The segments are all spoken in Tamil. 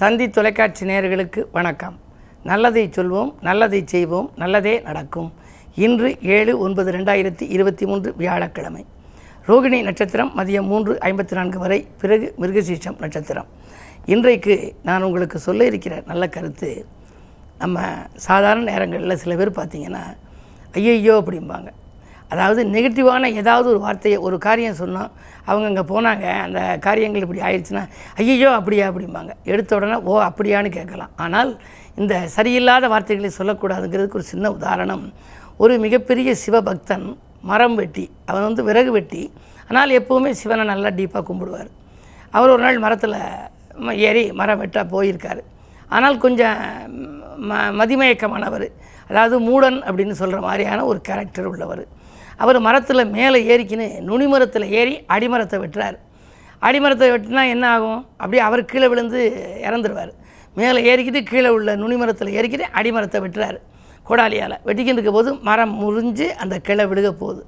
தந்தி தொலைக்காட்சி நேயர்களுக்கு வணக்கம். நல்லதை சொல்வோம் நல்லதை செய்வோம் நல்லதே நடக்கும். இன்று ஏழு ஒன்பது ரெண்டாயிரத்தி இருபத்தி மூன்று வியாழக்கிழமை. ரோகிணி நட்சத்திரம் மதியம் மூன்று ஐம்பத்தி நான்கு வரை பிறகு மிருகசீஷம் நட்சத்திரம். இன்றைக்கு நான் உங்களுக்கு சொல்ல இருக்கிற நல்ல கருத்து நம்ம சாதாரண நேரங்களில் சில பேர் பார்த்திங்கன்னா ஐயையோ அப்படிம்பாங்க. அதாவது நெகட்டிவான ஏதாவது ஒரு வார்த்தையை ஒரு காரியம் சொன்னோம் அவங்க அங்கே போனாங்க அந்த காரியங்கள் இப்படி ஆயிடுச்சுன்னா ஐயையோ அப்படியா அப்படிம்பாங்க. எடுத்த உடனே ஓ அப்படியான்னு கேட்கலாம். ஆனால் இந்த சரியில்லாத வார்த்தைகளை சொல்லக்கூடாதுங்கிறதுக்கு ஒரு சின்ன உதாரணம். ஒரு மிகப்பெரிய சிவபக்தன் மரம் வெட்டி அவன் வந்து விறகு வெட்டி ஆனால் எப்போவுமே சிவனை நல்லா டீப்பாக கும்பிடுவார். அவர் ஒரு நாள் மரத்தில் ஏறி மரம் வெட்ட போயிருக்கார். ஆனால் கொஞ்சம் ம மதிமயக்கமானவர் அதாவது மூடன் அப்படின்னு சொல்கிற மாதிரியான ஒரு கேரக்டர் உள்ளவர். அவர் மரத்தில் மேலே ஏறிக்கின்னு நுனிமரத்தில் ஏறி அடிமரத்தை வெட்டுறார். அடிமரத்தை வெட்டினா என்ன ஆகும்? அப்படியே அவர் கீழே விழுந்து இறந்துருவார். மேலே ஏறிக்கிட்டு கீழே உள்ள நுனிமரத்தில் ஏறிக்கிட்டு அடிமரத்தை வெட்டுறாரு. கோடாலியால் வெட்டிக்கிட்டு இருக்க போது மரம் முறிஞ்சு அந்த கிளை விழுக போகுது.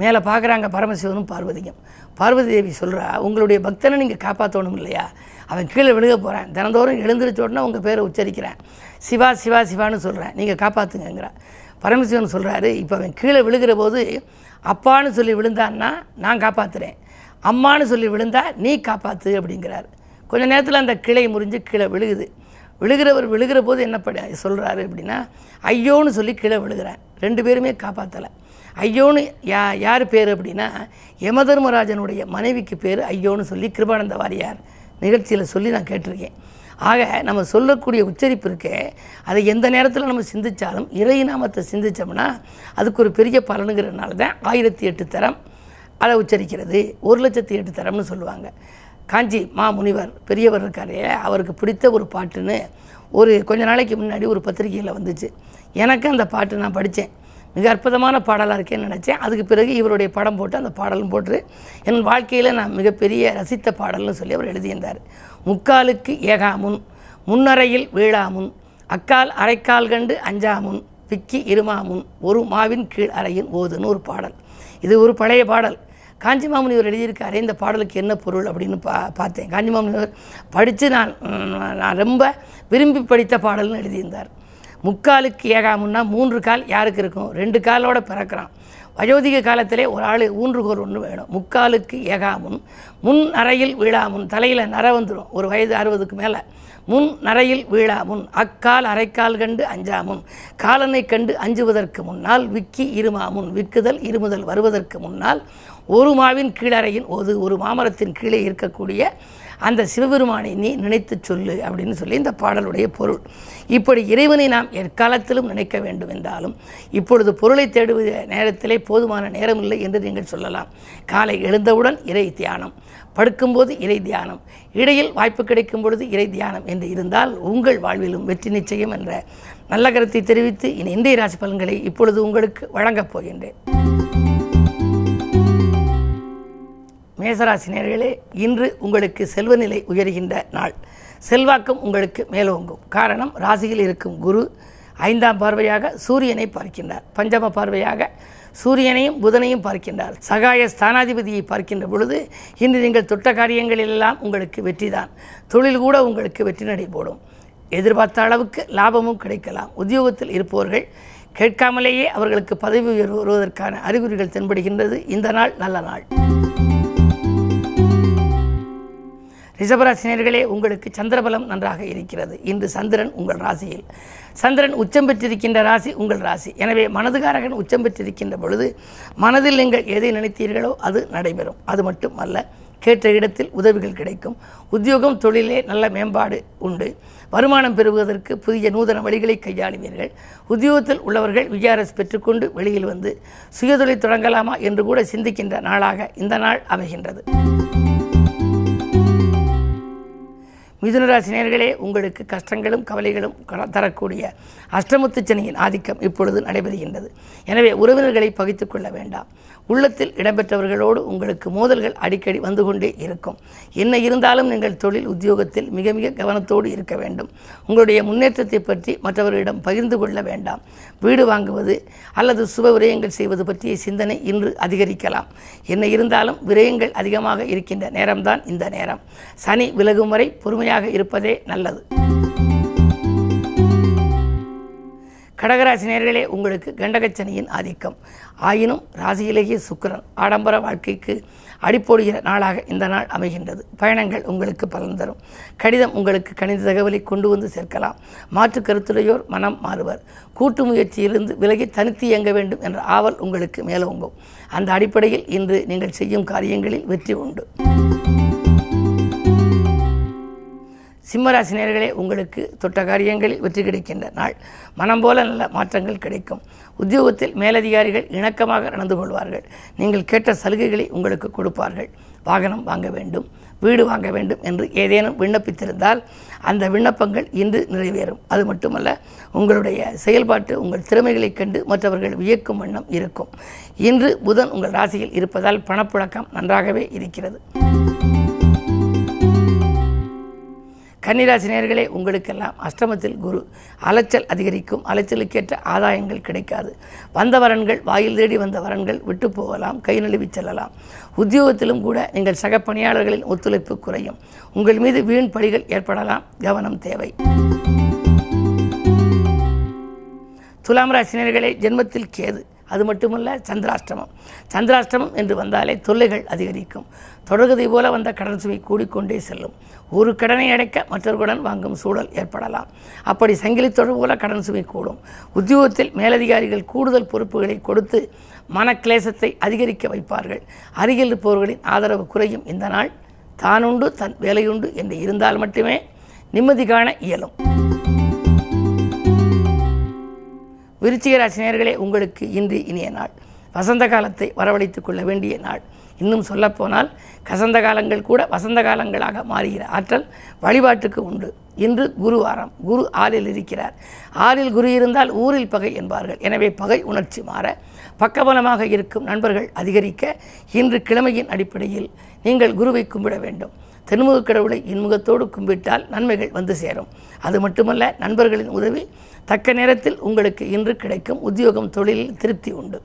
மேலே பார்க்குறாங்க பரமசிவனும் பார்வதியும். பார்வதி தேவி சொல்கிறா உங்களுடைய பக்தனை நீங்கள் காப்பாற்றணும் இல்லையா? அவன் கீழே விழுக போகிறேன் தினந்தோறும் எழுந்திரிச்ச உடனே உங்கள் பேரை உச்சரிக்கிறேன். சிவா சிவா சிவான்னு சொல்கிறேன் நீங்கள் காப்பாற்றுங்கிறா பரமசிவன் சொல்கிறாரு இப்போ அவன் கீழே விழுகிற போது அப்பான்னு சொல்லி விழுந்தான்னா நான் காப்பாற்றுறேன் அம்மான்னு சொல்லி விழுந்தா நீ காப்பாற்று அப்படிங்கிறார். கொஞ்ச நேரத்தில் அந்த கிளை முறிஞ்சு கீழே விழுகுது. விழுகிறவர் விழுகிற போது என்ன படி சொல்கிறாரு அப்படின்னா ஐயோன்னு சொல்லி கீழே விழுகிறேன் ரெண்டு பேருமே காப்பாற்றலை ஐயோன்னு யா யார் பேர் அப்படின்னா யமதர்மராஜனுடைய மனைவிக்கு பேர் ஐயோன்னு சொல்லி கிருபானந்த வாரியார் நிகழ்ச்சியில் சொல்லி நான் கேட்டிருக்கேன். ஆக நம்ம சொல்லக்கூடிய உச்சரிப்பு இருக்கே அதை எந்த நேரத்தில் நம்ம சிந்திச்சாலும் இறை நாமத்தை சிந்திச்சோம்னா அதுக்கு ஒரு பெரிய பலனுங்கிறதுனால தான் ஆயிரத்தி எட்டு தரம் அதை உச்சரிக்கிறது. ஒரு லட்சத்தி எட்டு தரம்னு சொல்லுவாங்க. காஞ்சி மா முனிவர் பெரியவர் இருக்காரே அவருக்கு பிடித்த ஒரு பாட்டுன்னு ஒரு கொஞ்ச நாளைக்கு முன்னாடி ஒரு பத்திரிகையில் வந்துச்சு. எனக்கு அந்த பாட்டு நான் படித்தேன் மிக அற்புதமான பாடலாக இருக்கேன்னு நினச்சேன். அதுக்கு பிறகு இவருடைய படம் போட்டு அந்த பாடலும் போட்டு என் வாழ்க்கையில் நான் மிகப்பெரிய ரசித்த பாடல்னு சொல்லி அவர் எழுதியிருந்தார். முக்காலுக்கு ஏகாமுன் முன்னறையில் வீழாமுன் அக்கால் அரைக்கால் கண்டு அஞ்சாமுன் பிக்கி இருமாமுன் ஒரு மாவின் கீழ் அறையின் ஓதுன்னு ஒரு பாடல். இது ஒரு பழைய பாடல். காஞ்சி மாமுனிவர் எழுதியிருக்காரு இந்த பாடலுக்கு என்ன பொருள் அப்படின்னு பா பார்த்தேன். காஞ்சி இவர் படித்து நான் நான் ரொம்ப விரும்பி படித்த பாடல்னு எழுதியிருந்தார். முக்காலுக்கு ஏகாமுன்னா மூன்று கால் யாருக்கு இருக்கும்? ரெண்டு காலோட பிறக்கிறான். வயோதிக காலத்திலே ஒரு ஆள் ஊன்றுகோல் ஒன்று வேணும். முக்காலுக்கு ஏகாமுன் முன் அறையில் வீழாமுன் தலையில் நர வந்துடும் ஒரு வயது அறுபதுக்கு மேலே. முன் நரையில் வீழாமுன் அக்கால் அரைக்கால் கண்டு அஞ்சாமுன் காலனை கண்டு அஞ்சுவதற்கு முன்னால் விக்கி இருமாமுன் விக்குதல் இருமுதல் வருவதற்கு முன்னால் ஒரு மாவின் கீழறையின் ஒரு ஒரு மாமரத்தின் கீழே இருக்கக்கூடிய அந்த சிவபெருமானை நீ நினைத்துச் சொல்லு அப்படின்னு சொல்லி இந்த பாடலுடைய பொருள். இப்படி இறைவனை நாம் எக்காலத்திலும் நினைக்க வேண்டும் என்றாலும் இப்பொழுது பொருளை தேடுவது நேரத்திலே போதுமான நேரம் இல்லை என்று நீங்கள் சொல்லலாம். காலை எழுந்தவுடன் இறை தியானம் படுக்கும்போது இறை தியானம் இடையில் வாய்ப்பு கிடைக்கும் பொழுது இறை தியானம் என்று இருந்தால் உங்கள் வாழ்விலும் வெற்றி நிச்சயம் என்ற நல்ல கருத்தை தெரிவித்து இனி இந்திய ராசி பலன்களை இப்பொழுது உங்களுக்கு வழங்கப் போகின்றேன். மேசராசினியர்களே இன்று உங்களுக்கு செல்வநிலை உயர்கின்ற நாள். செல்வாக்கம் உங்களுக்கு மேலோங்கும். காரணம் ராசியில் இருக்கும் குரு ஐந்தாம் பார்வையாக சூரியனை பார்க்கின்றார். பஞ்சம பார்வையாக சூரியனையும் புதனையும் பார்க்கின்றார். சகாய ஸ்தானாதிபதியை பார்க்கின்ற பொழுது இன்று நீங்கள் தொட்ட காரியங்களிலெல்லாம் உங்களுக்கு வெற்றிதான். தொழில் கூட உங்களுக்கு வெற்றி நடை போடும். எதிர்பார்த்த அளவுக்கு லாபமும் கிடைக்கலாம். உத்தியோகத்தில் இருப்பவர்கள் கேட்காமலேயே அவர்களுக்கு பதவி உயர்வு வருவதற்கான அறிகுறிகள் தென்படுகின்றது. இந்த நாள் நல்ல நாள். ரிஷபராசினியர்களே உங்களுக்கு சந்திரபலம் நன்றாக இருக்கிறது. இன்று சந்திரன் உங்கள் ராசியில். சந்திரன் உச்சம் பெற்றிருக்கின்ற ராசி உங்கள் ராசி. எனவே மனதுகாரகன் உச்சம் பெற்றிருக்கின்ற பொழுது மனதில் நீங்கள் எதை நினைத்தீர்களோ அது நடைபெறும். அது மட்டும் அல்ல கேட்ட இடத்தில் உதவிகள் கிடைக்கும். உத்தியோகம் தொழிலே நல்ல மேம்பாடு உண்டு. வருமானம் பெறுவதற்கு புதிய நூதன வழிகளை கையாளுவீர்கள். உத்தியோகத்தில் உள்ளவர்கள் விஆர்எஸ் பெற்றுக்கொண்டு வெளியில் வந்து சுயதொழில் தொடங்கலாமா? என்று கூட சிந்திக்கின்ற நாளாக இந்த நாள் அமைகின்றது. மிதுனராசினியர்களே உங்களுக்கு கஷ்டங்களும் கவலைகளும் தரக்கூடிய அஷ்டமுத்து சனியின் ஆதிக்கம் இப்பொழுது நடைபெறுகின்றது. எனவே உறவினர்களை பகித்து கொள்ள வேண்டாம். உள்ளத்தில் இடம்பெற்றவர்களோடு உங்களுக்கு மோதல்கள் அடிக்கடி வந்து கொண்டே இருக்கும். என்ன இருந்தாலும் நீங்கள் தொழில் உத்தியோகத்தில் மிக மிக கவனத்தோடு இருக்க வேண்டும். உங்களுடைய முன்னேற்றத்தை பற்றி மற்றவர்களிடம் பகிர்ந்து கொள்ள வேண்டாம். வீடு வாங்குவது அல்லது சுப விரயங்கள் செய்வது பற்றிய சிந்தனை இன்று அதிகரிக்கலாம். என்ன இருந்தாலும் விரயங்கள் அதிகமாக இருக்கின்ற நேரம்தான் இந்த நேரம். சனி விலகும் வரை பொறுமையாக இருப்பதே நல்லது. கடகராசி நேர்களே உங்களுக்கு கண்டகச்சனியின் ஆதிக்கம். ஆயினும் ராசியிலேயே சுக்கிரன் ஆடம்பர வாழ்க்கைக்கு அடிப்போடுகிற நாளாக இந்த நாள் அமைகின்றது. பயணங்கள் உங்களுக்கு பலன் தரும். கடிதம் உங்களுக்கு கணித தகவலை கொண்டு வந்து சேர்க்கலாம். மாற்று கருத்துடையோர் மனம் மாறுவர். கூட்டு முயற்சியிலிருந்து விலகி தனித்து இயங்க வேண்டும் என்ற ஆவல் உங்களுக்கு மேலோங்கும். அந்த அடிப்படையில் இன்று நீங்கள் செய்யும் காரியங்களில் வெற்றி உண்டு. சிம்மராசி நேர்களே உங்களுக்கு தொட்ட காரியங்களில் வெற்றி கிடைக்கின்ற நாள். மனம் போல நல்ல மாற்றங்கள் கிடைக்கும். உத்தியோகத்தில் மேலதிகாரிகள் இணக்கமாக நடந்து கொள்வார்கள். நீங்கள் கேட்ட சலுகைகளை உங்களுக்கு கொடுப்பார்கள். வாகனம் வாங்க வேண்டும் வீடு வாங்க வேண்டும் என்று ஏதேனும் விண்ணப்பித்திருந்தால் அந்த விண்ணப்பங்கள் இன்று நிறைவேறும். அது மட்டுமல்ல உங்களுடைய செயல்பாட்டு உங்கள் திறமைகளைக் கண்டு மற்றவர்கள் வியக்கும் வண்ணம் இருக்கும். இன்று புதன் உங்கள் ராசியில் இருப்பதால் பணப்புழக்கம் நன்றாகவே இருக்கிறது. கன்னிராசி நேர்களே உங்களுக்கெல்லாம் அஷ்டமத்தில் குரு. அலைச்சல் அதிகரிக்கும். அலைச்சலுக்கேற்ற ஆதாயங்கள் கிடைக்காது. வந்த வரன்கள் வாயில் தேடி வந்த வரன்கள் விட்டு போகலாம் கை நழுவி செல்லலாம். உத்தியோகத்திலும் கூட நீங்கள் சக பணியாளர்களின் ஒத்துழைப்பு குறையும். உங்கள் மீது வீண் பழிகள் ஏற்படலாம். கவனம் தேவை. துலாம் ராசினியர்களே ஜென்மத்தில் கேது. அது மட்டுமல்ல சந்திராஷ்டமம். சந்திராஷ்டமம் என்று வந்தாலே தொல்லைகள் அதிகரிக்கும். தொடர்கதை போல வந்த கடன் சுமை கூடிக்கொண்டே செல்லும். ஒரு கடனை அடைக்க மற்றொரு கடன் வாங்கும் சூழல் ஏற்படலாம். அப்படி சங்கிலி தொடர் போல கடன் சுமை கூடும். உத்தியோகத்தில் மேலதிகாரிகள் கூடுதல் பொறுப்புகளை கொடுத்து மனக்லேசத்தை அதிகரிக்க வைப்பார்கள். அருகில் இருப்பவர்களின் ஆதரவு குறையும். இந்த நாள் தானுண்டு தன் வேலையுண்டு என்று இருந்தால் மட்டுமே நிம்மதி காண இயலும். விருச்சிக ராசினியர்களே உங்களுக்கு இன்று இனிய நாள். வசந்த காலத்தை வரவழைத்துக் கொள்ள வேண்டிய நாள். இன்னும் சொல்லப்போனால் கசந்த காலங்கள் கூட வசந்த காலங்களாக மாறுகிற ஆற்றல் வழிபாட்டுக்கு உண்டு. இன்று குருவாரம் குரு ஆறில் இருக்கிறார். ஆறில் குரு இருந்தால் ஊரில் பகை என்பார்கள். எனவே பகை உணர்ச்சி மாற பக்கபலமாக இருக்கும் நண்பர்கள் அதிகரிக்க இன்று கிழமையின் அடிப்படையில் நீங்கள் குருவை கும்பிட வேண்டும். தென்முக கடவுளை இன்முகத்தோடு கும்பிட்டால் நன்மைகள் வந்து சேரும். அது மட்டுமல்ல நண்பர்களின் உதவி தக்க நேரத்தில் உங்களுக்கு இன்று கிடைக்கும் உத்தியோகம் தொழிலில் திருப்தி உண்டு.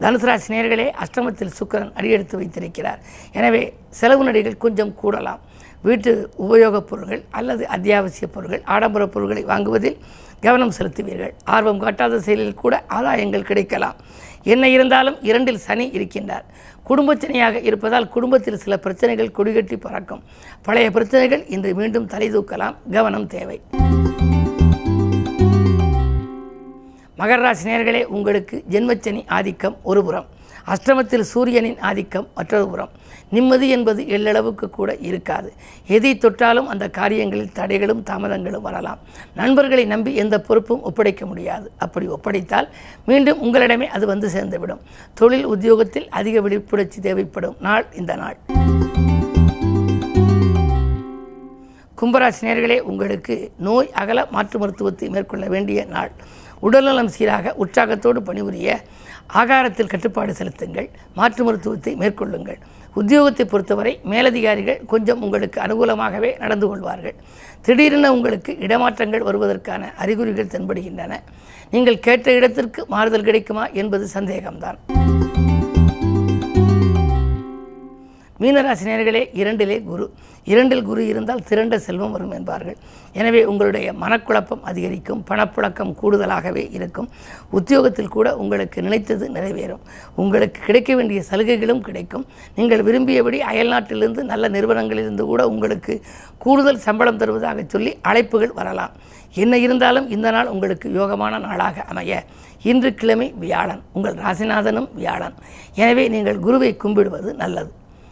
தனுசு ராசி நேர்களே அஷ்டமத்தில் சுக்கிரன் அடியெடுத்து வைத்திருக்கிறார். எனவே செலவு நடிகள் கொஞ்சம் கூடலாம். வீட்டு உபயோகப் பொருட்கள் அல்லது அத்தியாவசிய பொருட்கள் ஆடம்பர பொருட்களை வாங்குவதில் கவனம் செலுத்துவீர்கள். ஆர்வம் காட்டாத செயலில் கூட ஆதாயங்கள் கிடைக்கலாம். என்ன இருந்தாலும் இரண்டில் சனி இருக்கின்றார். குடும்பச்சனையாக இருப்பதால் குடும்பத்தில் சில பிரச்சனைகள் கொடிகட்டி பறக்கும். பழைய பிரச்சனைகள் இன்று மீண்டும் தலை தூக்கலாம். கவனம் தேவை. மகர ராசி நேர்களே உங்களுக்கு ஜென்மச்சனி ஆதிக்கம் ஒருபுறம். அஷ்டமத்தில் சூரியனின் ஆதிக்கம் மற்றொரு புறம். நிம்மதி என்பது எள்ளளவுக்கு கூட இருக்காது. எதை தொட்டாலும் அந்த காரியங்களில் தடைகளும் தாமதங்களும் வரலாம். நண்பர்களை நம்பி எந்த பொறுப்பும் ஒப்படைக்க முடியாது. அப்படி ஒப்படைத்தால் மீண்டும் உங்களிடமே அது வந்து சேர்ந்துவிடும். தொழில் உத்தியோகத்தில் அதிக விழிப்புணர்ச்சி தேவைப்படும் நாள் இந்த நாள். கும்பராசினியர்களே உங்களுக்கு நோய் அகல மாற்று மருத்துவத்தை மேற்கொள்ள வேண்டிய நாள். உடல்நலம் சீராக உற்சாகத்தோடு பணிபுரிய ஆகாரத்தில் கட்டுப்பாடு செலுத்துங்கள். மாற்று மருத்துவத்தை மேற்கொள்ளுங்கள். உத்தியோகத்தை பொறுத்தவரை மேலதிகாரிகள் கொஞ்சம் உங்களுக்கு அனுகூலமாகவே நடந்து கொள்வார்கள். திடீரென உங்களுக்கு இடமாற்றங்கள் வருவதற்கான அறிகுறிகள் தென்படுகின்றன. நீங்கள் கேட்ட இடத்திற்கு மாறுதல் கிடைக்குமா என்பது சந்தேகம்தான். மீனராசினியர்களே இரண்டிலே குரு. இரண்டில் குரு இருந்தால் திரண்ட செல்வம் வரும் என்பார்கள். எனவே உங்களுடைய மனக்குழப்பம் அதிகரிக்கும் பணப்புழக்கம் கூடுதலாகவே இருக்கும். உத்தியோகத்தில் கூட உங்களுக்கு நினைத்தது நிறைவேறும். உங்களுக்கு கிடைக்க வேண்டிய சலுகைகளும் கிடைக்கும். நீங்கள் விரும்பியபடி அயல்நாட்டிலிருந்து நல்ல நிறுவனங்களிலிருந்து கூட உங்களுக்கு கூடுதல் சம்பளம் தருவதாக சொல்லி அழைப்புகள் வரலாம். என்ன இருந்தாலும் இந்த நாள் உங்களுக்கு யோகமான நாளாக அமைய. இன்று கிழமை வியாழன். உங்கள் ராசிநாதனும் வியாழன். எனவே நீங்கள் குருவை கும்பிடுவது நல்லது.